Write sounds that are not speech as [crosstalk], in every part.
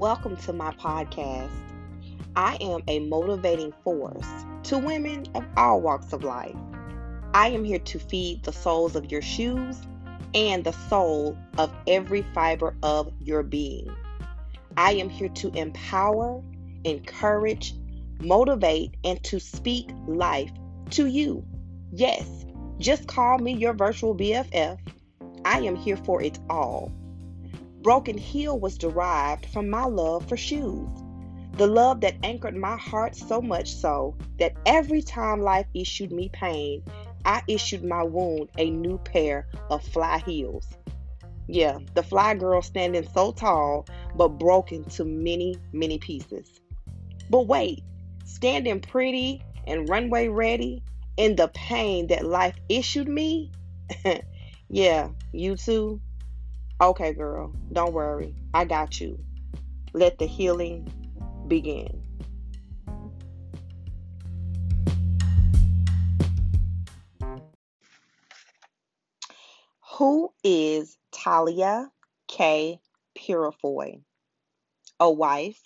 Welcome to my podcast. I am a motivating force to women of all walks of life. I am here to feed the soles of your shoes and the soul of every fiber of your being. I am here to empower, encourage, motivate, and to speak life to you. Yes, just call me your virtual BFF. I am here for it all. Broken Heel was derived from my love for shoes. The love that anchored my heart so much so that every time life issued me pain, I issued my wound a new pair of fly heels. Yeah, the fly girl standing so tall, but broken to many, many pieces. But wait, standing pretty and runway ready in the pain that life issued me? [laughs] yeah, you too Okay, girl, don't worry. I got you. Let the healing begin. Who is Talia K. Purifoy? A wife,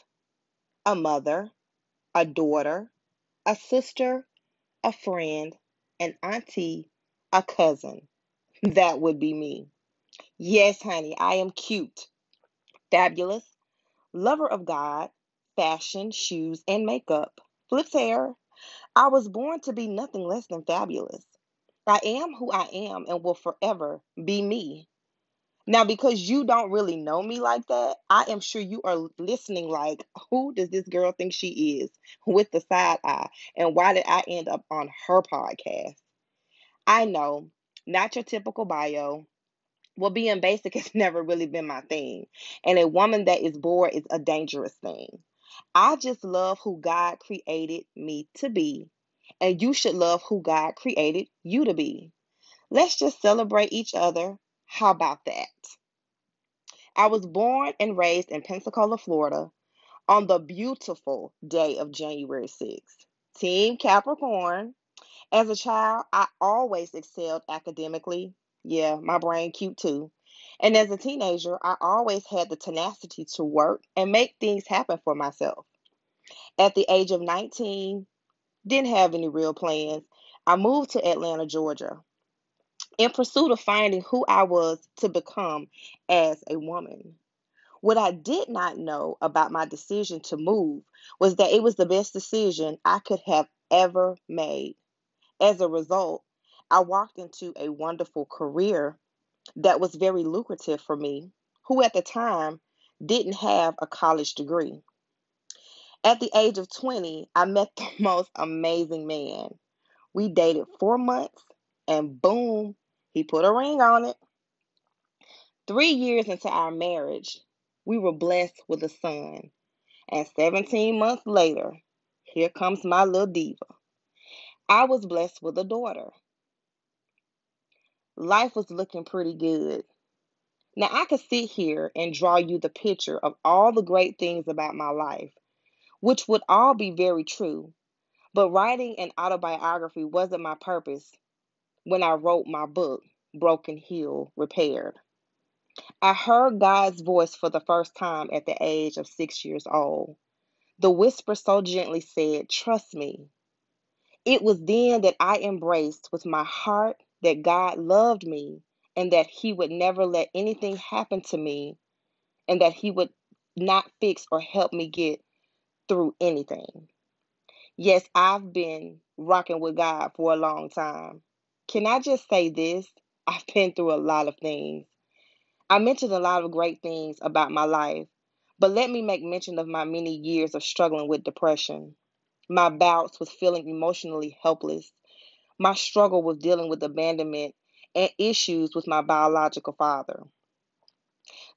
a mother, a daughter, a sister, a friend, an auntie, a cousin. [laughs] That would be me. Yes, honey, I am cute, fabulous, lover of God, fashion, shoes, and makeup, flips hair. I was born to be nothing less than fabulous. I am who I am and will forever be me. Now, because you don't really know me like that, I am sure you are listening like, who does this girl think she is with the side eye? And why did I end up on her podcast? I know, not your typical bio, well, being basic has [laughs] never really been my thing. And a woman that is bored is a dangerous thing. I just love who God created me to be. And you should love who God created you to be. Let's just celebrate each other. How about that? I was born and raised in Pensacola, Florida on the beautiful day of January 6th. Team Capricorn. As a child, I always excelled academically, yeah, my brain cute too. And as a teenager, I always had the tenacity to work and make things happen for myself. At the age of 19, didn't have any real plans. I moved to Atlanta, Georgia, in pursuit of finding who I was to become as a woman. What I did not know about my decision to move was that it was the best decision I could have ever made. As a result, I walked into a wonderful career that was very lucrative for me, who at the time didn't have a college degree. At the age of 20, I met the [laughs] most amazing man. We dated four months, and boom, he put a ring on it. Three years into our marriage, we were blessed with a son. And 17 months later, here comes my little diva. I was blessed with a daughter life was looking pretty good. Now, I could sit here and draw you the picture of all the great things about my life, which would all be very true. But writing an autobiography wasn't my purpose when I wrote my book, Broken Heel Repaired. I heard God's voice for the first time at the age of six years old. The whisper so gently said, Trust me. It was then that I embraced with my heart that God loved me and that He would never let anything happen to me and that He would not fix or help me get through anything. Yes, I've been rocking with God for a long time. Can I just say this? [laughs] I've been through a lot of things. I mentioned a lot of great things about my life, but let me make mention of my many years of struggling with depression, my bouts with feeling emotionally helpless, my struggle with dealing with abandonment and issues with my biological father.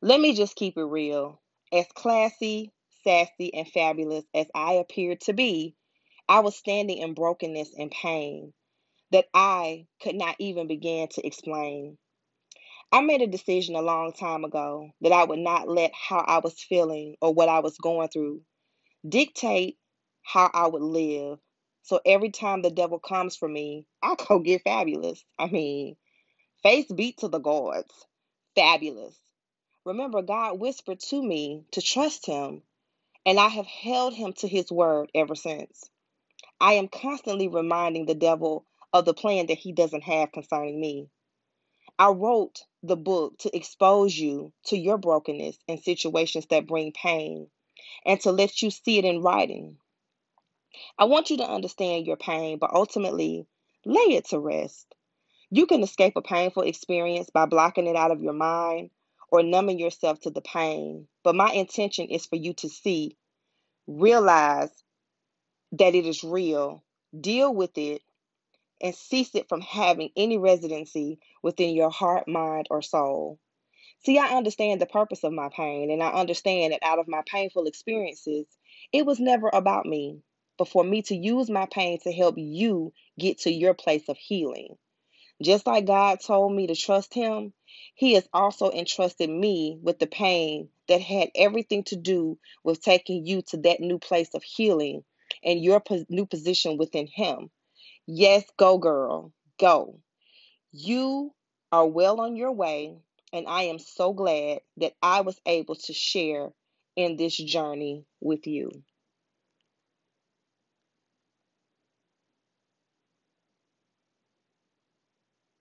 Let me just keep it real. As classy, sassy, and fabulous as I appeared to be, I was standing in brokenness and pain that I could not even begin to explain. I made a decision a long time ago that I would not let how I was feeling or what I was going through dictate how I would live so every time the devil comes for me, I go get fabulous. I mean, face beat to the gods. Fabulous. Remember, God whispered to me to trust Him, and I have held Him to His word ever since. I am constantly reminding the devil of the plan that he doesn't have concerning me. I wrote the book to expose you to your brokenness and situations that bring pain and to let you see it in writing. I want you to understand your pain, but ultimately lay it to rest. You can escape a painful experience by blocking it out of your mind or numbing yourself to the pain. But my intention is for you to see, realize that it is real, deal with it, and cease it from having any residency within your heart, mind, or soul. See, I understand the purpose of my pain, and I understand that out of my painful experiences, it was never about me, but for me to use my pain to help you get to your place of healing. Just like God told me to trust Him, He has also entrusted me with the pain that had everything to do with taking you to that new place of healing and your new position within Him. Yes, go, girl, go. You are well on your way, and I am so glad that I was able to share in this journey with you.